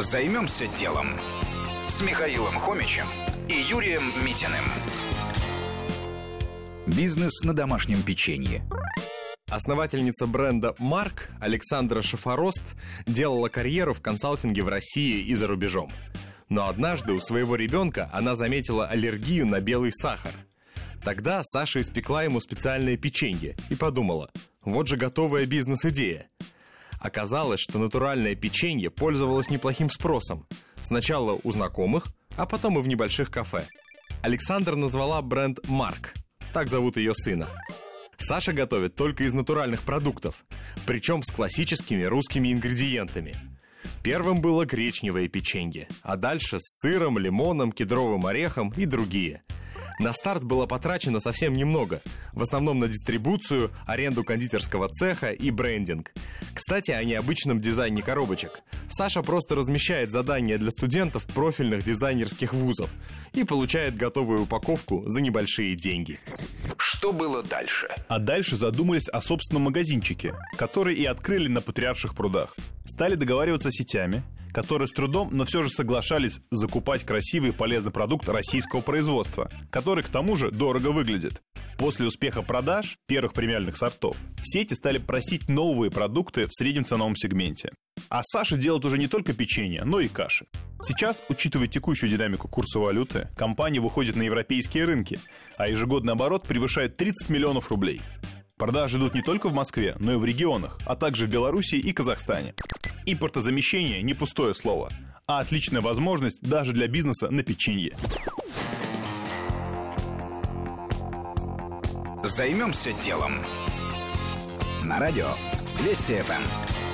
Займемся делом с Михаилом Хомичем и Юрием Митиным. Бизнес на домашнем печенье. Основательница бренда Марк Александра Шафарост делала карьеру в консалтинге в России и за рубежом. Но однажды у своего ребенка она заметила аллергию на белый сахар. Тогда Саша испекла ему специальное печенье и подумала, вот же готовая бизнес-идея. Оказалось, что натуральное печенье пользовалось неплохим спросом. Сначала у знакомых, а потом и в небольших кафе. Александр назвала бренд «Марк». Так зовут ее сына. Саша готовит только из натуральных продуктов, причем с классическими русскими ингредиентами. Первым было гречневое печенье, а дальше с сыром, лимоном, кедровым орехом и другие – на старт было потрачено совсем немного, в основном на дистрибуцию, аренду кондитерского цеха и брендинг. Кстати, о необычном дизайне коробочек. Саша просто размещает задания для студентов профильных дизайнерских вузов и получает готовую упаковку за небольшие деньги. Что было дальше? А дальше задумались о собственном магазинчике, который и открыли на Патриарших прудах. Стали договариваться с сетями, которые с трудом, но все же соглашались закупать красивый и полезный продукт российского производства, который к тому же дорого выглядит. После успеха продаж первых премиальных сортов сети стали просить новые продукты в среднем ценовом сегменте. А Саша делает уже не только печенье, но и каши. Сейчас, учитывая текущую динамику курса валюты, компания выходит на европейские рынки, а ежегодный оборот превышает 30 миллионов рублей. Продажи идут не только в Москве, но и в регионах, а также в Беларуси и Казахстане. Импортозамещение не пустое слово, а отличная возможность даже для бизнеса на печенье. Займемся делом. На радио Вести ФМ.